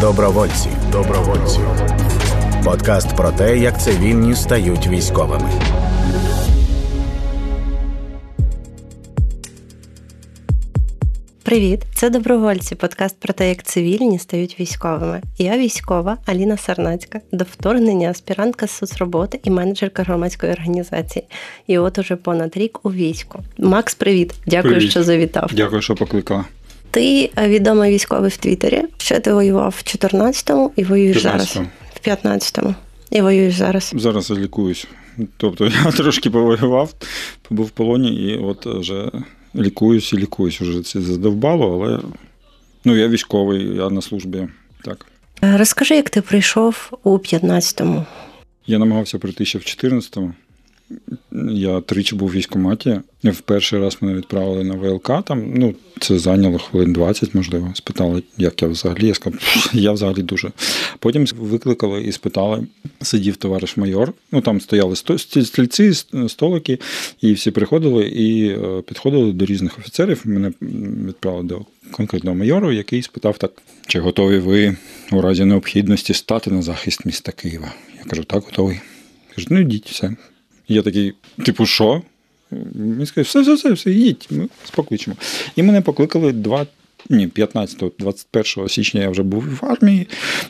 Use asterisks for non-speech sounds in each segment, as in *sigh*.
Добровольці. Добровольці. Подкаст про те, як цивільні стають військовими. Привіт, це добровольці. Подкаст про те, як цивільні стають військовими. Я військова Аліна Сарнацька, до вторгнення аспірантка з соцроботи і менеджерка громадської організації. І от уже понад рік у війську. Макс, привіт! Дякую, Привіт. що завітав. Дякую, що покликала. Ти е, відомий військовий в Твіттері. Ще ти воював в 14-му і воюєш зараз 15-му. в 15-му. І воюєш зараз. Зараз я лікуюсь. Тобто *laughs* я трошки повоював, побув в полоні і от вже лікуюсь і лікуюсь. Уже це задовбало, але ну, я військовий, я на службі. Так. Е, Розкажи, як ти прийшов у 15-му. Я намагався прийти ще в 14-му. Я тричі був в військкоматі. В перший раз мене відправили на ВЛК. Там, ну, це зайняло хвилин 20, можливо. Спитали, як я взагалі. Я сказав, я взагалі дуже. Потім викликали і спитали. Сидів товариш майор. Ну там стояли сто- стільці, столики, і всі приходили і е, підходили до різних офіцерів. Мене відправили до конкретного майору, який спитав так: чи готові ви у разі необхідності стати на захист міста Києва? Я кажу, так, готовий. Каже, ну йдіть, все. Я такий, типу, що? Він сказав, все, все, все, все, їдь, ми покличемо. І мене покликали два. Ні, 15-го, 21 січня я вже був в армії,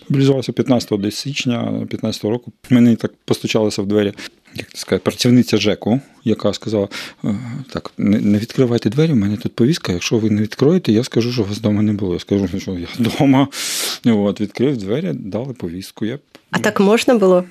мобілізувався 15 десь січня 15 року. Мені так постучалося в двері, як це сказати, працівниця ЖЕКу, яка сказала: «Е, так, не, відкривайте двері, у мене тут повістка. Якщо ви не відкроєте, я скажу, що вас вдома не було. Я скажу, що я вдома. *laughs* От, відкрив двері, дали повістку. Я А так можна було?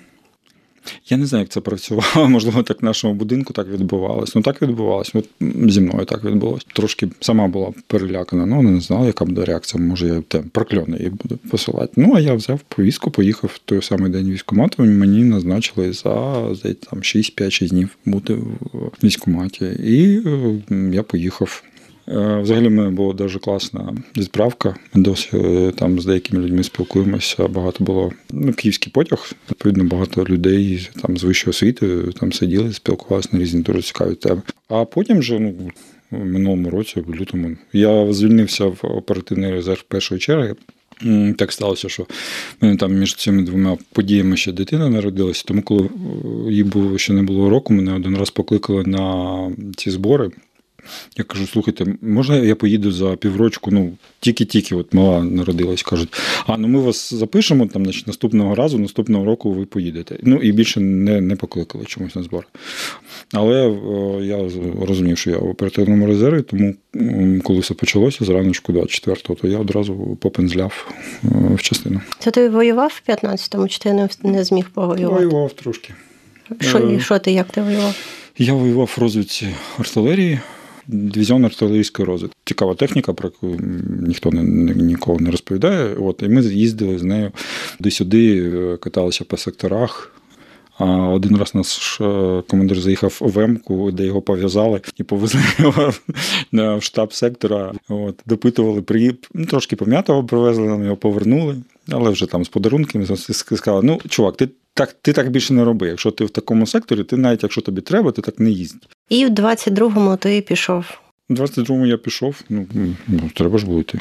Я не знаю, як це працювало. *laughs* Можливо, так в нашому будинку так відбувалось. Ну так відбувалось. От зі мною так відбулось. Трошки сама була перелякана. Ну не знала, яка буде реакція. Може, я те прокльони її буду посилати. Ну а я взяв повістку, поїхав в той самий день військкомату. Мені назначили за здається, там 6-5-6 днів бути в військкоматі. І е, я поїхав. Е, Взагалі, в була дуже класна відправка. Ми досі е, там з деякими людьми спілкуємося. Багато було ну, київський потяг. Відповідно, багато людей там з вищої освіти там сиділи, спілкувалися на різні дуже цікаві теми. А потім вже ну. В минулому році, в лютому, я звільнився в оперативний резерв першої черги. Так сталося, що мене там між цими двома подіями ще дитина народилася. Тому, коли е, їй було ще не було року, мене один раз покликали на ці збори. Я кажу, слухайте, можна я поїду за піврочку? Ну, тільки-тільки от мала народилась. Кажуть, а ну ми вас запишемо там, значить, наступного разу, наступного року ви поїдете. Ну і більше не, не покликали чомусь на збори. Але е, я розумів, що я в оперативному резерві, тому коли все почалося зраночку 24-го, то я одразу попензляв е, в частину. Це ти воював в 15-му, чи ти не, не зміг повоювати? Воював трошки. Що, Е, і що ти, як ти воював? Я воював в розвідці артилерії, дивізіон артилерійської розвідки. Цікава техніка, про яку ніхто не, ніколи не розповідає. От, і ми їздили з нею туди-сюди, е, каталися по секторах. А один раз наш е, командир заїхав в Емку, де його пов'язали і повезли *laughs* його в штаб сектора. От, допитували, при... ну, трошки пом'ятого привезли, нам його повернули, але вже там з подарунками сказали: ну, чувак, ти так, ти так більше не роби. Якщо ти в такому секторі, ти навіть якщо тобі треба, ти так не їздь. І в 22-му ти пішов. У 22-му я пішов, ну, ну треба ж було йти.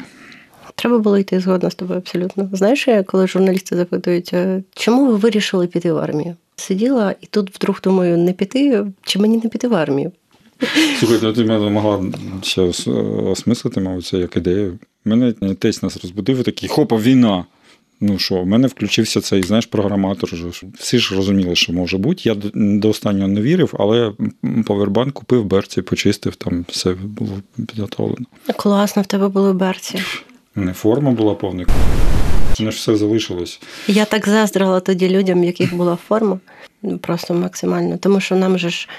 Треба було йти згодна з тобою абсолютно. Знаєш, я, коли журналісти запитують, чому ви вирішили піти в армію? Сиділа і тут вдруг думаю, не піти, чи мені не піти в армію? Слухай, ну, ти мене могла ще осмислити, мабуть, це як ідею. Мене тесть нас розбудив і такий, хопа, війна. Ну що, в мене включився цей, знаєш, програматор. Всі ж розуміли, що може бути. Я до, останнього не вірив, але повербанк купив берці, почистив, там все було підготовлено. Класно, в тебе були берці. Мене форма була повна. У ж все залишилось. Я так заздрила тоді людям, в яких була форма. Ну, Просто максимально. Тому що нам же ж,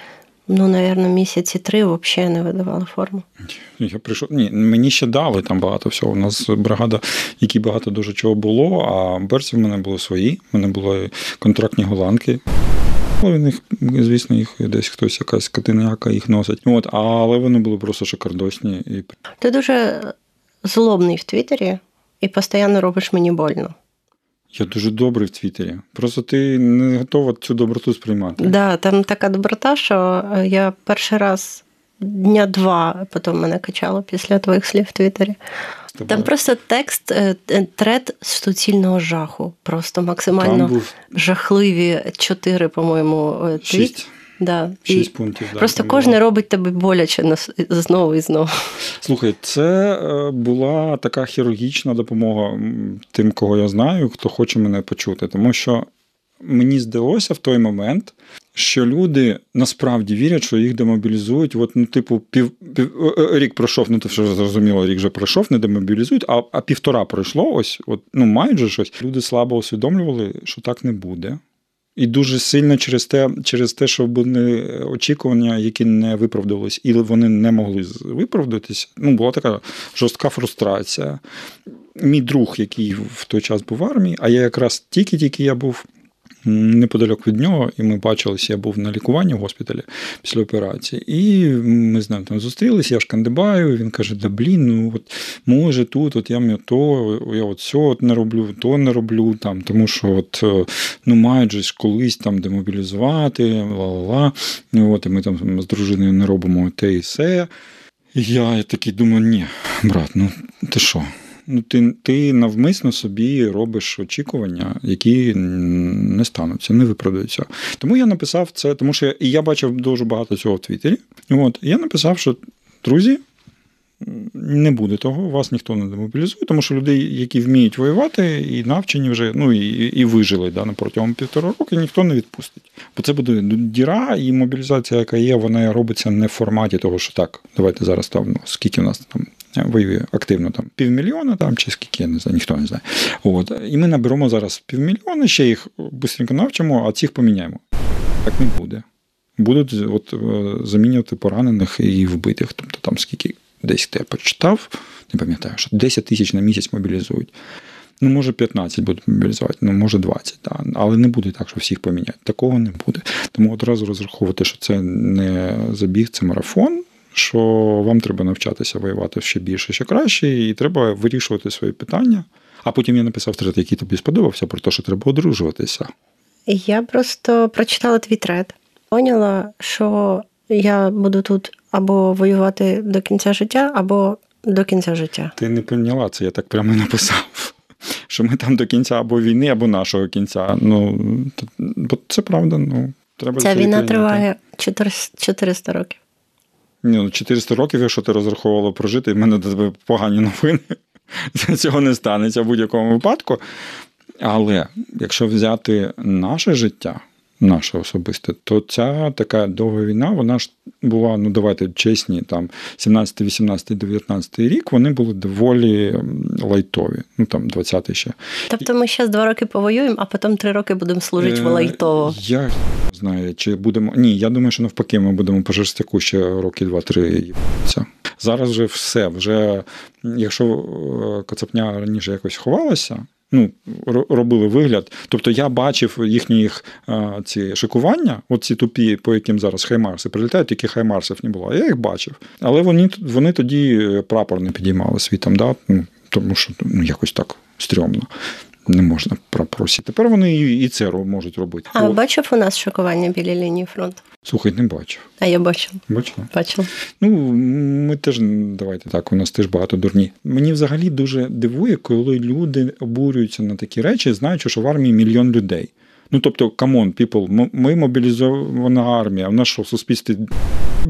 ну, напевно, місяці три взагалі не видавали форму. Я прийшов. Ні, мені ще дали там багато всього. У нас бригада, які багато дуже чого було, а берці в мене були свої. У мене були контрактні голландки. Але в них, звісно, їх десь хтось, якась катиняка їх носить. От, але вони були просто шикардосні. Ти дуже злобний в Твіттері і постійно робиш мені больно. Я дуже добрий в Твіттері. Просто ти не готова цю доброту сприймати. Да, там така доброта, що е, я перший раз дня два потім мене качало після твоїх слів в Твіттері. Тобі. Там просто текст, е, е, трет суцільного жаху. Просто максимально був жахливі чотири, по-моєму, твіт. шість, Да. шість І пунктів. да, просто кожне робить тебе боляче знову і знову. Слухай, це е, була така хірургічна допомога тим, кого я знаю, хто хоче мене почути. Тому що мені здалося в той момент, що люди насправді вірять, що їх демобілізують. От, ну, типу, пів, пів е, е, рік пройшов, ну то вже зрозуміло, рік вже пройшов, не демобілізують, а, а півтора пройшло. Ось, от, ну майже щось. Люди слабо усвідомлювали, що так не буде. І дуже сильно через те, через те, що були очікування, які не виправдувалися, і вони не могли виправдатися. Ну, була така жорстка фрустрація. Мій друг, який в той час був в армії, а я якраз тільки-тільки я був неподалік від нього, і ми бачилися, я був на лікуванні в госпіталі після операції. І ми з ним там зустрілися, я шкандибаю, і він каже: да блін, ну от може тут, от я мені то, я от все от не роблю, то не роблю, там, тому що от, е, ну мають же колись там демобілізувати, ла-ла-ла. І От, і ми там з дружиною не робимо те і все. І я такий думаю, ні, брат, ну ти що? Ну, ти, ти навмисно собі робиш очікування, які не стануться, не виправдаються. Тому я написав це, тому що я, і я бачив дуже багато цього в Твіттері. От, я написав, що друзі, не буде того, вас ніхто не демобілізує, тому що люди, які вміють воювати і навчені вже, ну і, і вижили да, протягом півтора року, ніхто не відпустить. Бо це буде діра, і мобілізація, яка є, вона робиться не в форматі того, що так, давайте зараз там, ну, скільки у нас там. Воює активно там півмільйона, там чи скільки я не знаю, ніхто не знає. От і ми наберемо зараз півмільйона, ще їх швидко навчимо, а цих поміняємо. Так не буде. Будуть от е, замінювати поранених і вбитих. Тобто там скільки десь я почитав, не пам'ятаю, що 10 тисяч на місяць мобілізують. Ну, може, 15 будуть мобілізувати, ну може 20, да. але не буде так, що всіх поміняють. Такого не буде. Тому одразу розраховувати, що це не забіг, це марафон. Що вам треба навчатися воювати ще більше, ще краще, і треба вирішувати свої питання. А потім я написав трет, який тобі сподобався, про те, що треба одружуватися. Я просто прочитала твій трет, поняла, що я буду тут або воювати до кінця життя, або до кінця життя. Ти не поняла це, я так прямо і написав. *laughs* Що ми там до кінця або війни, або нашого кінця. Ну, це правда. Ну, треба Ця війна прийняти. триває 400 років. Ні, ну 400 років, якщо ти розраховувала прожити, і в мене до тебе погані новини. *laughs* Цього не станеться в будь-якому випадку. Але якщо взяти наше життя, наше особисте, то ця така довга війна, вона ж була, ну давайте чесні, там 17, 18, 19 рік, вони були доволі лайтові. Ну там 20 ще. Тобто ми зараз два роки повоюємо, а потім три роки будемо служити в Е, лайтово. Я знаю, чи будемо. Ні, я думаю, що навпаки, ми будемо по жерстяку ще роки два-три. Зараз вже все. Вже якщо е, Коцапня раніше якось ховалася. Ну, ро- робили вигляд. Тобто я бачив їхні їх е, ці шикування, от ці тупі, по яким зараз хаймарси прилітають, тільки хаймарсів не було. Я їх бачив. Але вони, вони тоді е, прапор не підіймали світом, да? ну, тому що ну, якось так стрьомно. Не можна прапоросі. Тепер вони і і це можуть робити. А О, бачив у нас шикування біля лінії фронту? Слухай, не бачив. А я бачила. Бачила? Бачила. Ну, ми теж давайте так, у нас теж багато дурні. Мені взагалі дуже дивує, коли люди обурюються на такі речі, знаючи, що в армії мільйон людей. Ну тобто, come on, м- ми мобілізована армія. У нас що в суспільстві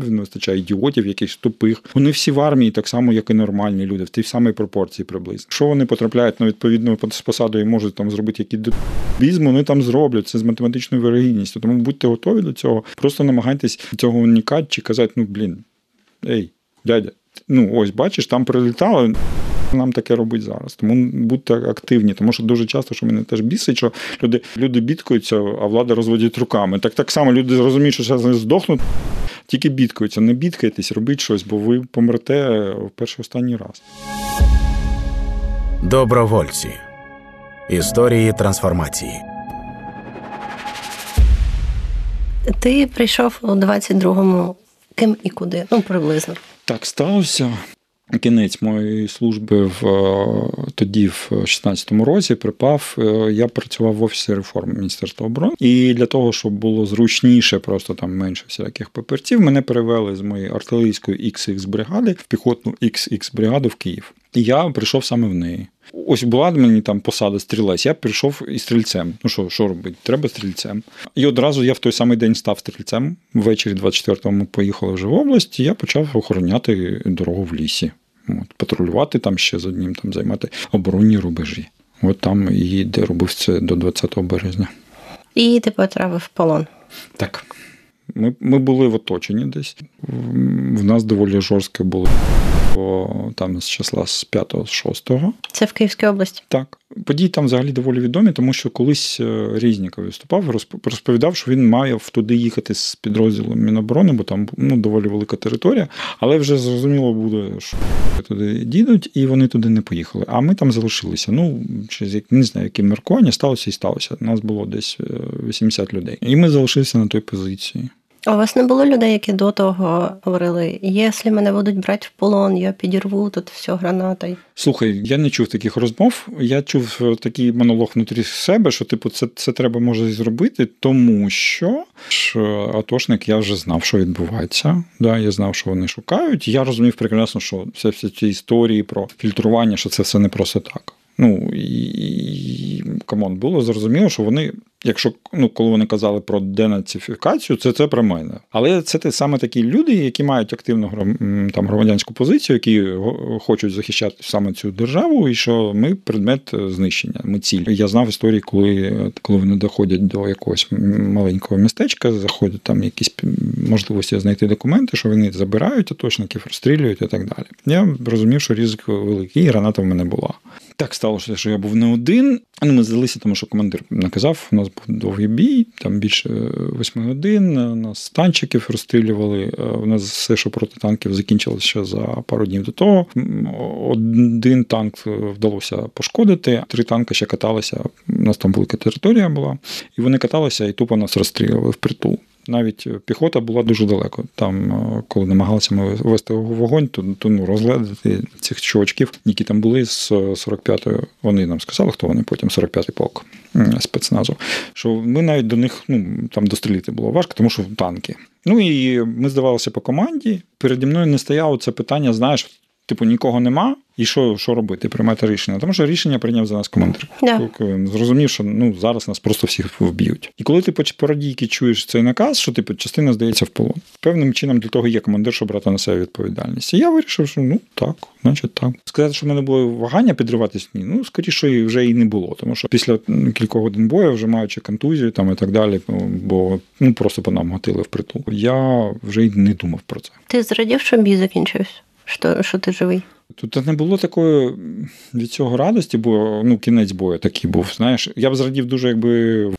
не вистачає ідіотів, якихось тупих. Вони всі в армії, так само, як і нормальні люди, в тій самій пропорції приблизно. Якщо вони потрапляють на відповідну посаду і можуть там зробити якийсь бізм, вони там зроблять це з математичною вирогідністю. Тому будьте готові до цього. Просто намагайтесь цього уникати чи казати, ну блін, ей, дядя, ну ось бачиш, там прилітало. Нам таке робить зараз. Тому будьте активні, тому що дуже часто, що мене теж бісить, що люди, люди бідкаються, а влада розводять руками. Так так само люди розуміють, що зараз вони здохнуть, тільки бідкаються. Не бідкайтесь, робіть щось, бо ви помрете в перший останній раз. Добровольці. Історії трансформації. Ти прийшов у 22-му ким і куди? Ну, приблизно. Так сталося. Кінець моєї служби в е, тоді, в 16-му році, припав. е, Я працював в офісі реформ Міністерства оборони, і для того, щоб було зручніше, просто там менше всяких папірців, мене перевели з моєї артилерійської XX бригади в піхотну XX бригаду в Київ. І я прийшов саме в неї. Ось була мені там посада стрілець, я прийшов із стрільцем. Ну що що робити? Треба стрільцем. І одразу я в той самий день став стрільцем. Ввечері 24-го ми поїхали вже в область, і я почав охороняти дорогу в лісі. От, Патрулювати там ще з одним, там займати оборонні рубежі. От там і де робив це до 20 березня. І ти потрапив в полон. Так. Ми ми були в оточенні десь. В нас доволі жорстко було там з числа з 5-6. Це в Київській області. Так. Події там взагалі доволі відомі, тому що колись е, Різніков виступав, розповідав, що він має туди їхати з підрозділом Міноборони, бо там ну, доволі велика територія. Але вже зрозуміло буде, що туди дійдуть, і вони туди не поїхали. А ми там залишилися. Ну, через не знаю, які міркування сталося і сталося. Нас було десь 80 е, людей. І ми залишилися на той позиції. У вас не було людей, які до того говорили: якщо мене будуть брати в полон, я підірву тут все гранатою? Слухай, я не чув таких розмов. Я чув е, такий монолог внутрі себе, що типу, це це треба може зробити, тому що ж, атошник я вже знав, що відбувається. Да, Я знав, що вони шукають. Я розумів прекрасно, що все всі ці історії про фільтрування, що це все не просто так. Ну і come on, було зрозуміло, що вони, якщо ну, коли вони казали про денацифікацію, це це про мене. Але це те саме такі люди, які мають активну там громадянську позицію, які хочуть захищати саме цю державу, і що ми предмет знищення. Ми ціль. Я знав історії, коли коли вони доходять до якогось маленького містечка, заходять там якісь можливості знайти документи, що вони забирають аточників, розстрілюють і так далі. Я розумів, що ризик великий, і граната в мене була. Так сталося, що я був не один. Ну, Ми здалися, тому що командир наказав, нас був довгий бій, там більше восьми годин, нас танчиків розстрілювали. У нас все, що проти танків, закінчилося ще за пару днів до того. Один танк вдалося пошкодити, три танки ще каталися. У нас там велика територія була, і вони каталися і тупо нас розстрілювали в притул. Навіть піхота була дуже далеко. Там, е, коли намагалися ми вести вогонь, то, то ну, розглядати цих чувачків, які там були з 45-ї, вони нам сказали, хто вони потім 45-й полк спецназу. Що ми навіть до них ну, там дострілити було важко, тому що танки. Ну і ми здавалися по команді. Переді мною не стояло це питання, знаєш, типу нікого нема. І що що робити? Приймати рішення. Тому що рішення прийняв за нас командир. Yeah. Зрозумів, що ну зараз нас просто всіх вб'ють. І коли ти по радійки чуєш цей наказ, що типу частина здається в полон. Певним чином для того є командир, щоб брати на себе відповідальність. І я вирішив, що ну так, значить так. Сказати, що в мене було вагання підриватись, ні. Ну скоріше вже і не було. Тому що після кількох годин бою, вже маючи контузію там і так далі, бо ну просто по нам готили в притул. Я вже й не думав про це. Ти зрадів, що бій закінчився? Що, що ти живий? Тут не було такої від цього радості, бо ну, кінець бою такий був. Знаєш, я б зрадів дуже, якби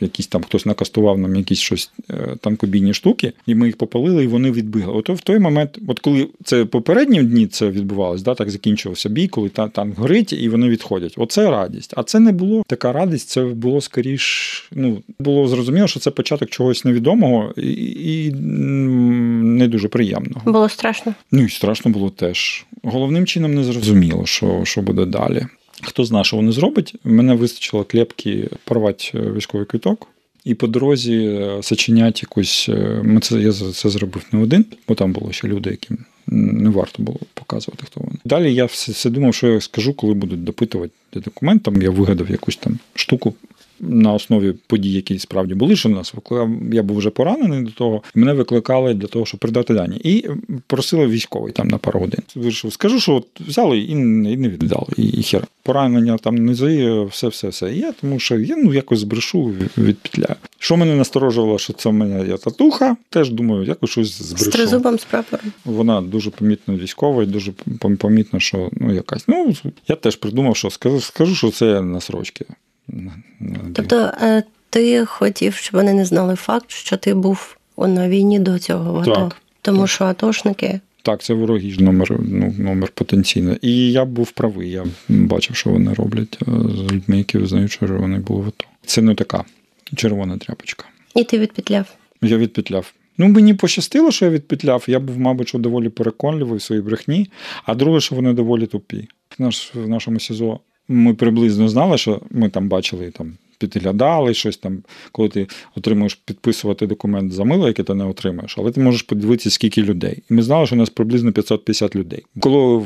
якийсь там хтось накастував нам якісь щось е, танкобійні штуки, і ми їх попалили, і вони відбігли. От в той момент, от коли це попередні дні це відбувалось, да, так закінчився бій, коли танк горить і вони відходять. Оце радість. А це не було така радість, це було скоріш, ну було зрозуміло, що це початок чогось невідомого і, і не дуже приємного. Було страшно. Ну і страшно було теж. Головним чином не зрозуміло, що, що буде далі. Хто знає, що вони зробить, мене вистачило клепки порвати е, військовий квіток. І по дорозі е, сочинять якусь. Е, ми це я це зробив не один, бо там були ще люди, яким не варто було показувати, хто вони. Далі я все, все думав, що я скажу, коли будуть допитувати документ. Я вигадав якусь там штуку на основі подій, які справді були, що нас викликав. Я був вже поранений до того. Мене викликали для того, щоб передати дані. І просили військовий там на пару годин. Вирішив, скажу, що от взяли і не віддали. І хер. Поранення там низи, все, все, все. І я тому що я ну якось збрешу відпітляю. Що мене насторожувало, що це в мене є татуха. Теж думаю, якось щось збрешу. З тризубом з прапором. Вона дуже помітно військова і дуже помітно, що ну якась. Ну я теж придумав, що скажу, скажу, що це на срочки. Тобто е, ти хотів, щоб вони не знали факт, що ти був на війні до цього в АТО? Так. Тому так. що атошники. Так, це вороги ж номер ну, номер потенційний. І я був правий. Я бачив, що вони роблять е, з людьми, які визнають, що вони були в АТО. Це не така червона тряпочка. І ти відпетляв? Я відпетляв. Ну, мені пощастило, що я відпетляв. Я був, мабуть, що доволі переконливий в своїй брехні, а друге, що вони доволі тупі. Наш в нашому СІЗО ми приблизно знали, що ми там бачили там підглядали щось там, коли ти отримуєш підписувати документ за мило, який ти не отримаєш, але ти можеш подивитися, скільки людей. І ми знали, що у нас приблизно 550 людей. Коли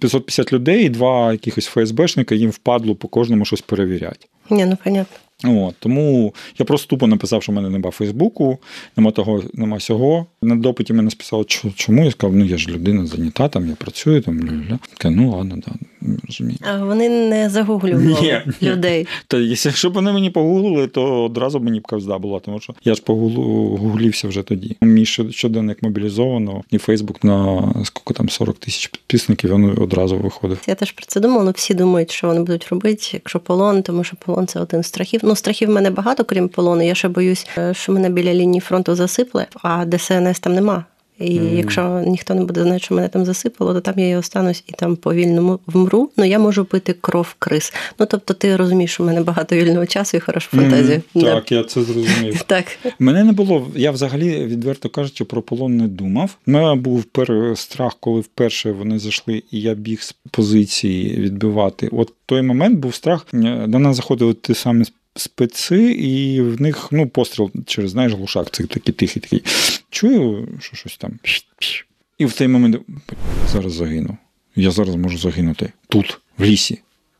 550 людей і два якихось ФСБшника їм впадло по кожному щось перевіряти. Ні, ну понятно. От, тому я просто тупо написав, що в мене нема Фейсбуку, нема того, нема сього. На допиті мене списали, чому я сказав, ну я ж людина зайнята, там я працюю, там ля-ля. ну ладно, да, розумію. А вони не загуглювали людей. Та якщо б вони мені погуглили, то одразу мені б кавзда була, тому що я ж погуглився вже тоді. Мій щоденник мобілізовано, і Фейсбук на скільки там 40 тисяч підписників, він одразу виходив. Я теж про це думала, але всі думають, що вони будуть робити, якщо полон, тому що полон це один з страхів. Ну, страхів в мене багато, крім полону. Я ще боюсь, е, що мене біля лінії фронту засипле, а ДСНС там нема. І mm. якщо ніхто не буде знати, що мене там засипало, то там я і останусь і там повільно вмру. Ну я можу пити кров крис. Ну тобто, ти розумієш, що в мене багато вільного часу і хороша фантазія. Mm, так, я це зрозумів. *laughs* Так мене не було. Я взагалі відверто кажучи, про полон не думав. У мене був пер страх, коли вперше вони зайшли, і я біг з позиції відбивати. От той момент був страх. До нас заходили ті самі специ, і в них ну, постріл через знаєш, глушак, це такий тихий такий. Чую, що щось там. І в цей момент зараз загину. Я зараз можу загинути тут, в лісі.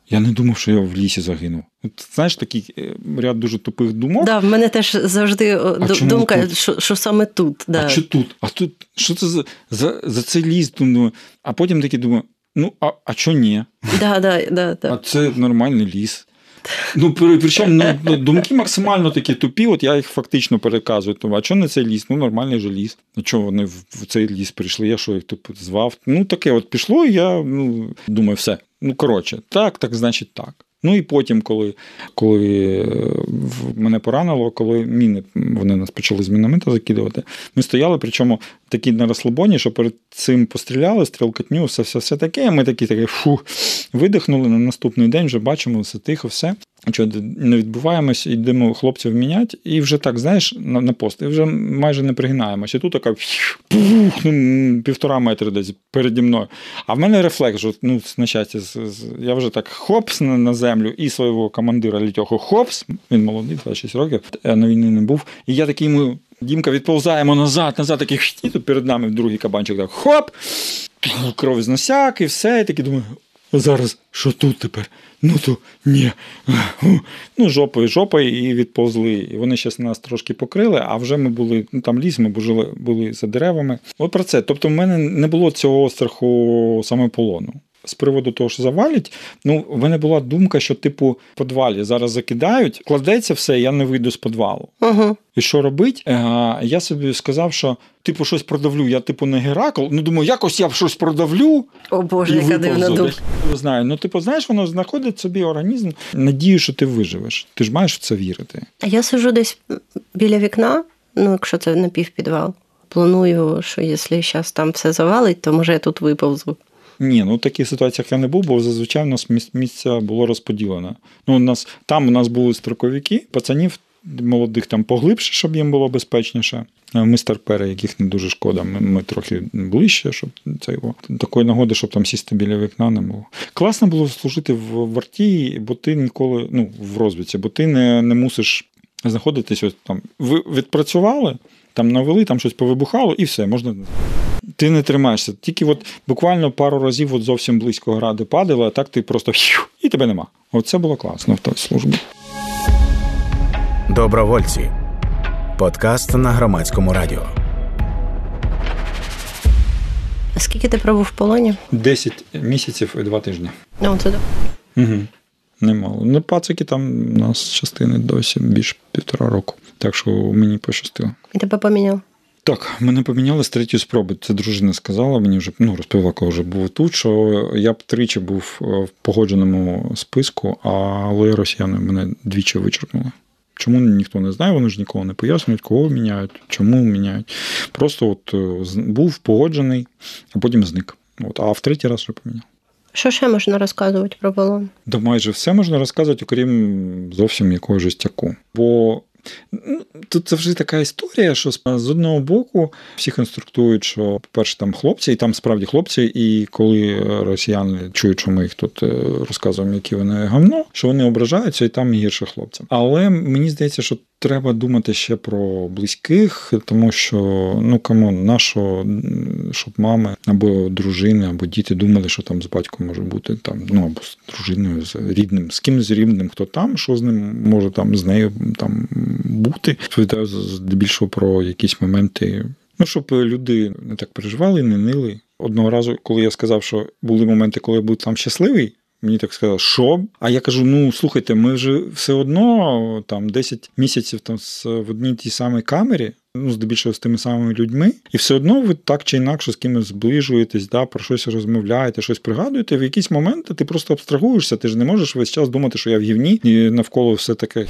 Я не думав, що я в лісі загину. От, Знаєш, такий е, ряд дуже тупих думок. Да, в мене теж завжди а думка, що що саме тут. Да. А що тут? А тут що це за за, за цей ліс? Думаю. А потім таки думаю: ну, а а що ні? Да, да, да, да. А це нормальний ліс. Ну, причому ну, ну, думки максимально такі тупі, от я їх фактично переказую. Тому, а чого не цей ліс? Ну, нормальний же ліс. А чого вони в цей ліс прийшли? Я що їх типу, звав? Ну, таке от пішло, і я ну, думаю, все. Ну, коротше, так, так, значить так. Ну і потім, коли коли е, мене поранило, коли міни вони нас почали з міномета закидувати, ми стояли, причому такі на розслабоні, що перед цим постріляли, стрілкатню, все все, все таке. Ми такі такі фу, видихнули на наступний день, вже бачимо, все тихо, все. Що не відбуваємось, йдемо хлопців міняти, і вже так, знаєш, на на пост, і вже майже не пригинаємося. І тут така пух, ну, півтора метри десь переді мною. А в мене рефлекс, ну, на щастя, я вже так хопс на, на землю і свого командира літьоху хопс. Він молодий, 26 років, на війні не був. І я такий йому, Дімка, відповзаємо назад, назад, такий, перед нами другий кабанчик так хоп, кров з носяк і все. І такий думаю, зараз що тут тепер? Ну то ні. Ну, жопою, жопою і відповзли. І вони зараз нас трошки покрили, а вже ми були, ну там ліс, ми були, були за деревами. От про це. Тобто, в мене не було цього страху саме полону. З приводу того, що завалять, ну в мене була думка, що типу в подвалі зараз закидають, кладеться все, я не вийду з подвалу. Угу. І що робить? Я собі сказав, що типу щось продавлю. Я типу не Геракл. Ну думаю, якось я щось продавлю. О Боже, яка дивна думка. Знаю. Ну, типу, знаєш, воно знаходить собі організм. Надію, що ти виживеш. Ти ж маєш в це вірити. А я сижу десь біля вікна, ну якщо це напівпідвал. Планую, що якщо зараз там все завалить, то може я тут виповзу. Ні, ну в таких ситуаціях я не був, бо зазвичай у нас місця було розподілено. Ну, у нас Там у нас були строковики, пацанів молодих там поглибше, щоб їм було безпечніше. Ми старпери, яких не дуже шкода. Ми, ми трохи ближче, щоб це його такої нагоди, щоб там сісти біля вікна не було. Класно було служити в варті, бо ти ніколи, ну, в розвідці, бо ти не не мусиш знаходитись ось там. Ви відпрацювали, там навели, там щось повибухало, і все, можна. Ти не тримаєшся. Тільки от буквально пару разів от зовсім близько гради падали, а так ти просто і тебе нема. Оце було класно в той службі. Добровольці. Подкаст на громадському радіо. А скільки ти пробув в полоні? Десять місяців і два тижні. Ну, це Угу. Немало. Ну, пацики там у нас частини досі більше півтора року. Так що мені пощастило. І тебе поміняв? Так, мене поміняли з третьої спроби. Це дружина сказала, мені вже ну, розповіла, коли вже був тут, що я б тричі був в погодженому списку, але росіяни мене двічі вичеркнули. Чому ніхто не знає, вони ж ніколи не пояснюють, кого міняють, чому міняють. Просто от е, був погоджений, а потім зник. От, А в третій раз вже поміняв. Що ще можна розказувати про полон? Да майже все можна розказувати, окрім зовсім якогось жестяку. Бо Ну, тут завжди така історія, що з одного боку всіх інструктують, що, по-перше, там хлопці, і там справді хлопці, і коли росіяни чують, що ми їх тут е, розказуємо, які вони гавно, що вони ображаються, і там гірше хлопцям. Але мені здається, що треба думати ще про близьких, тому що ну кому нашо, щоб мами або дружини, або діти думали, що там з батьком може бути там, ну або з дружиною, з рідним, з ким з рідним, хто там, що з ним може там з нею там бути. Відповідаю здебільшого про якісь моменти. Ну, щоб люди не так переживали, не нили. Одного разу, коли я сказав, що були моменти, коли я був там щасливий, Мені так сказали, що? А я кажу: ну слухайте, ми вже все одно там 10 місяців там в одній тій самій камері, ну здебільшого з тими самими людьми, і все одно ви так чи інакше з кимось зближуєтесь, да, про щось розмовляєте, щось пригадуєте. В якісь моменти ти просто абстрагуєшся, ти ж не можеш весь час думати, що я в гівні, і навколо все таке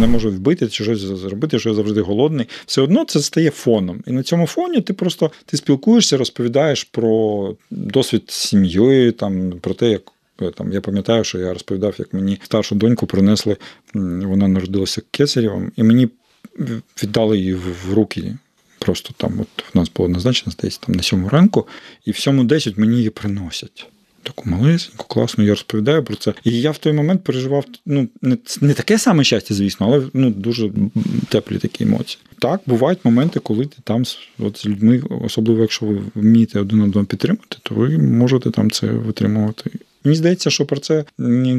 не можу вбити чи щось зробити, що я завжди голодний. Все одно це стає фоном. І на цьому фоні ти просто ти спілкуєшся, розповідаєш про досвід з сім'єю, там про те, як. Е, там я пам'ятаю, що я розповідав, як мені старшу доньку принесли, вона народилася кесарєвим, і мені віддали її в руки. Просто там, от в нас було назначено десь там на сьому ранку, і в сьому десять мені її приносять. Таку малесеньку, класну, я розповідаю про це. І я в той момент переживав ну, не не таке саме щастя, звісно, але ну, дуже теплі такі емоції. Так, бувають моменти, коли ти там от, з людьми, особливо якщо ви вмієте один одного підтримати, то ви можете там це витримувати. Мені здається, що про це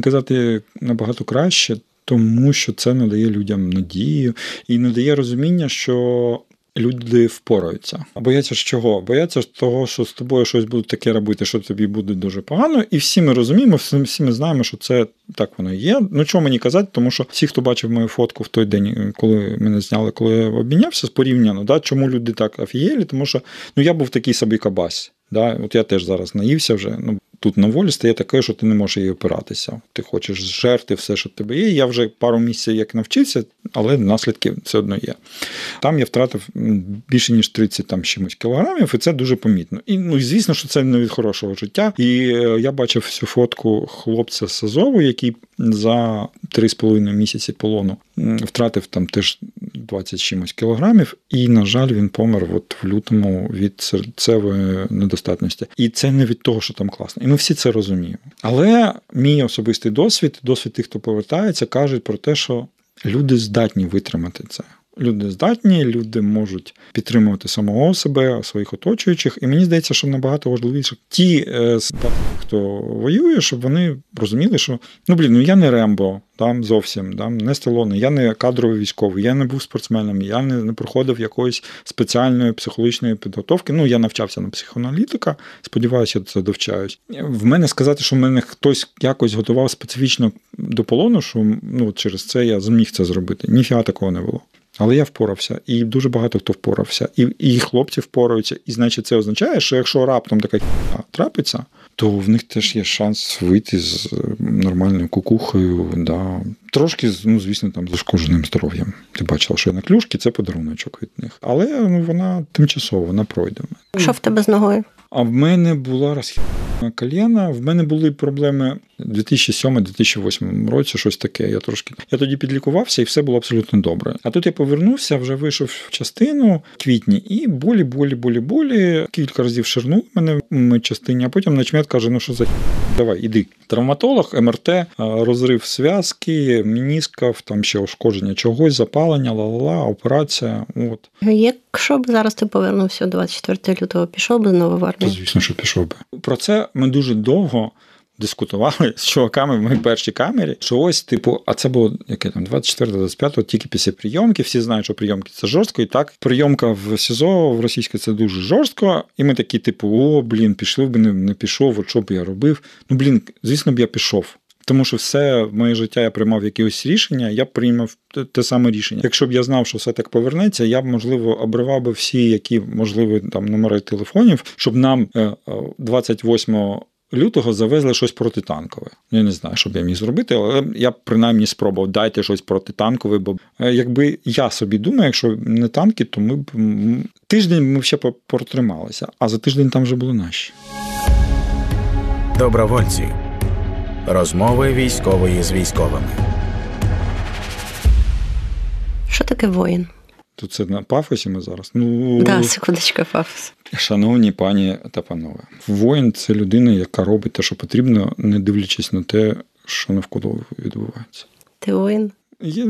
казати набагато краще, тому що це надає людям надію і надає розуміння, що. Люди впораються. Бояться з чого? Бояться того, що з тобою щось будуть таке робити, що тобі буде дуже погано. І всі ми розуміємо, всі ми знаємо, що це так воно і є. Ну чого мені казати, тому що всі, хто бачив мою фотку в той день, коли мене зняли, коли я обмінявся, порівняно, да, чому люди так афієлі, тому що ну я був такий собі кабась. Да? От я теж зараз наївся вже. Ну, Тут на волі стає таке, що ти не можеш її опиратися. Ти хочеш зжерти все, що в тебе є. Я вже пару місяців як навчився, але наслідки все одно є. Там я втратив більше ніж 30 там чимось кілограмів, і це дуже помітно. І ну, звісно, що це не від хорошого життя. І е, я бачив всю фотку хлопця з Азову, який за 3,5 місяці полону втратив там теж 20 чимось кілограмів, і, на жаль, він помер от в лютому від серцевої недостатності. І це не від того, що там класно. І ми всі це розуміємо. Але мій особистий досвід, досвід тих, хто повертається, кажуть про те, що люди здатні витримати це. Люди здатні, люди можуть підтримувати самого себе, своїх оточуючих. І мені здається, що набагато важливіше ті, е, хто воює, щоб вони розуміли, що ну блін, ну я не Рембо, там зовсім там не Сталоне, я не кадровий військовий, я не був спортсменом, я не, не проходив якоїсь спеціальної психологічної підготовки. Ну я навчався на психоаналітика. Сподіваюся, я це довчаюсь. В мене сказати, що в мене хтось якось готував специфічно до полону, що ну через це я зміг це зробити. Ніфіга такого не було. Але я впорався, і дуже багато хто впорався, і і хлопці впораються. І значить, це означає, що якщо раптом така трапиться, то в них теж є шанс вийти з е, нормальною кукухою. Да. Трошки, ну, звісно, там зашкодженим здоров'ям. Ти бачила, що я на клюшки, це подаруночок від них. Але ну, вона тимчасово вона пройде. Що в тебе з ногою? А в мене була розхідна коліна. В мене були проблеми 2007-2008 році, щось таке. Я трошки я тоді підлікувався, і все було абсолютно добре. А тут я повернувся, вже вийшов в частину квітні, і болі, болі, болі, болі. Кілька разів ширнув мене в частині, а потім начмет каже: ну що за давай, іди. Травматолог, МРТ, розрив зв'язки, мініскав, там ще ушкодження чогось, запалення, ла-ла-ла, операція. От. Якщо б зараз ти повернувся 24 лютого, пішов би знову в армію? Звісно, що пішов би. Про це ми дуже довго дискутували з чуваками в моїй першій камері, що ось, типу, а це було яке там 24-25, тільки після прийомки. Всі знають, що прийомки це жорстко. І так, прийомка в СІЗО в російське це дуже жорстко. І ми такі, типу, о, блін, пішли б не, не пішов, от що б я робив. Ну, блін, звісно б я пішов. Тому що все моє життя я приймав якісь рішення, я б приймав те саме рішення. Якщо б я знав, що все так повернеться, я б можливо обривав би всі, які можливі там номери телефонів, щоб нам 28 е, лютого завезли щось протитанкове. Я не знаю, що б я міг зробити, але я б принаймні спробував дайте щось протитанкове, бо е, якби я собі думаю, якщо не танки, то ми б тиждень ми ще протрималися, а за тиждень там вже були наші. Добровольці. Розмови військової з військовими. Що таке воїн? То це на пафосі ми зараз. Ну, да, секундочка, пафос. Шановні пані та панове, воїн це людина, яка робить те, що потрібно, не дивлячись на те, що навколо відбувається. Ти воїн?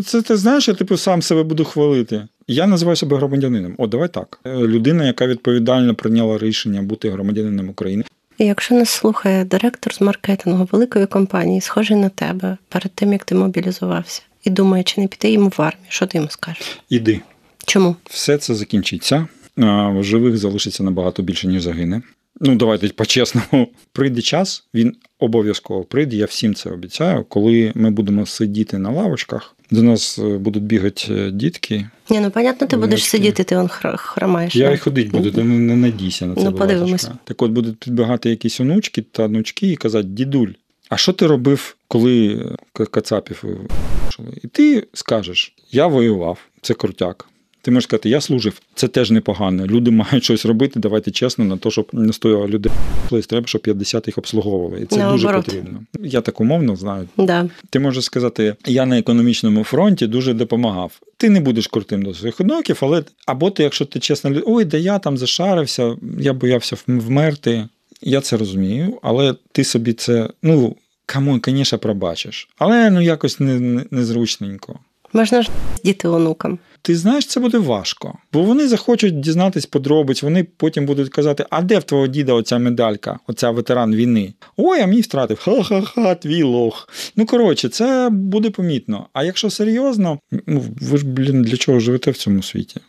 Це ти знаєш, я типу сам себе буду хвалити. Я називаю себе громадянином. О, давай так. Е, людина, яка відповідально прийняла рішення бути громадянином України. І якщо нас слухає директор з маркетингу великої компанії, схожий на тебе перед тим, як ти мобілізувався, і думає, чи не піти йому в армію, що ти йому скажеш? Іди. Чому? Все це закінчиться. Живих залишиться набагато більше, ніж загине. Ну, давайте по-чесному. Прийде час, він обов'язково прийде. Я всім це обіцяю. Коли ми будемо сидіти на лавочках, до нас е, будуть бігати е, дітки. Ні, ну понятно, ти будеш сидіти, ти он хромаєш. Я і ходить буду, ти не надійся на це. Ну, подивимось. Так от будуть підбігати якісь онучки та онучки і казати, дідуль, а що ти робив, коли е, Кацапів І ти скажеш: я воював, це крутяк. Ти можеш сказати, я служив, це теж непогано. Люди мають щось робити. Давайте чесно, на те, щоб не стояло людей. Треба, щоб 50 їх обслуговували. І це Наоборот. дуже потрібно. Я так умовно знаю. Да. Ти можеш сказати, я на економічному фронті дуже допомагав. Ти не будеш крутим до своїх одноків, але або ти, якщо ти чесно, ой, да я там зашарився, я боявся вмерти. Я це розумію, але ти собі це, ну, кому, звісно, пробачиш. Але ну якось незручненько. Не, не Можна ж діти онукам. Ти знаєш, це буде важко, бо вони захочуть дізнатись подробиць, вони потім будуть казати, а де в твого діда оця медалька, оця ветеран війни? Ой, а мій втратив. Ха-ха-ха, твій лох. Ну, коротше, це буде помітно. А якщо серйозно, ну ви ж, блін, для чого живете в цьому світі?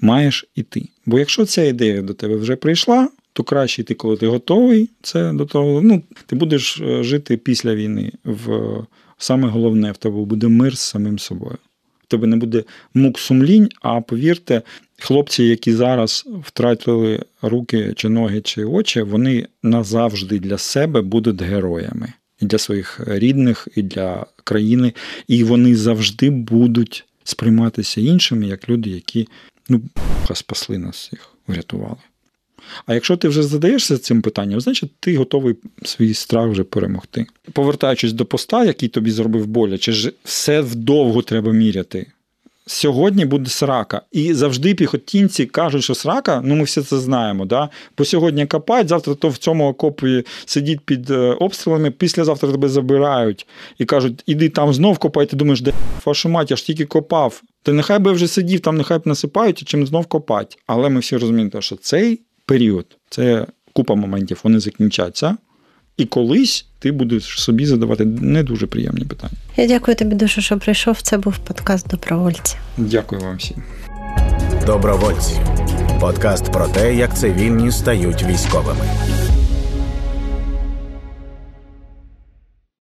Маєш іти. Бо якщо ця ідея до тебе вже прийшла, то краще йти, коли ти готовий. Це до того. Ну, ти будеш е, жити після війни. В Саме головне в тебе буде мир з самим собою. В тебе не буде мук сумлінь, а повірте, хлопці, які зараз втратили руки чи ноги чи очі, вони назавжди для себе будуть героями. І для своїх рідних, і для країни, і вони завжди будуть сприйматися іншими як люди, які ну, спасли нас всіх, врятували. А якщо ти вже задаєшся цим питанням, значить ти готовий свій страх вже перемогти. Повертаючись до поста, який тобі зробив боляче, ж все вдовго треба міряти. Сьогодні буде срака. І завжди піхотінці кажуть, що срака, ну ми все це знаємо. Да? Бо сьогодні копають, завтра то в цьому окопі сидіть під е, обстрілами, післязавтра тебе забирають і кажуть, іди там знов копай, ти думаєш, де вашу мать, я ж тільки копав. Та нехай би вже сидів, там нехай б насипають, чим знов копать. Але ми всі розуміємо, що цей період. Це купа моментів, вони закінчаться. І колись ти будеш собі задавати не дуже приємні питання. Я дякую тобі дуже, що прийшов. Це був подкаст Добровольці. Дякую вам всім. Добровольці. Подкаст про те, як цивільні стають військовими.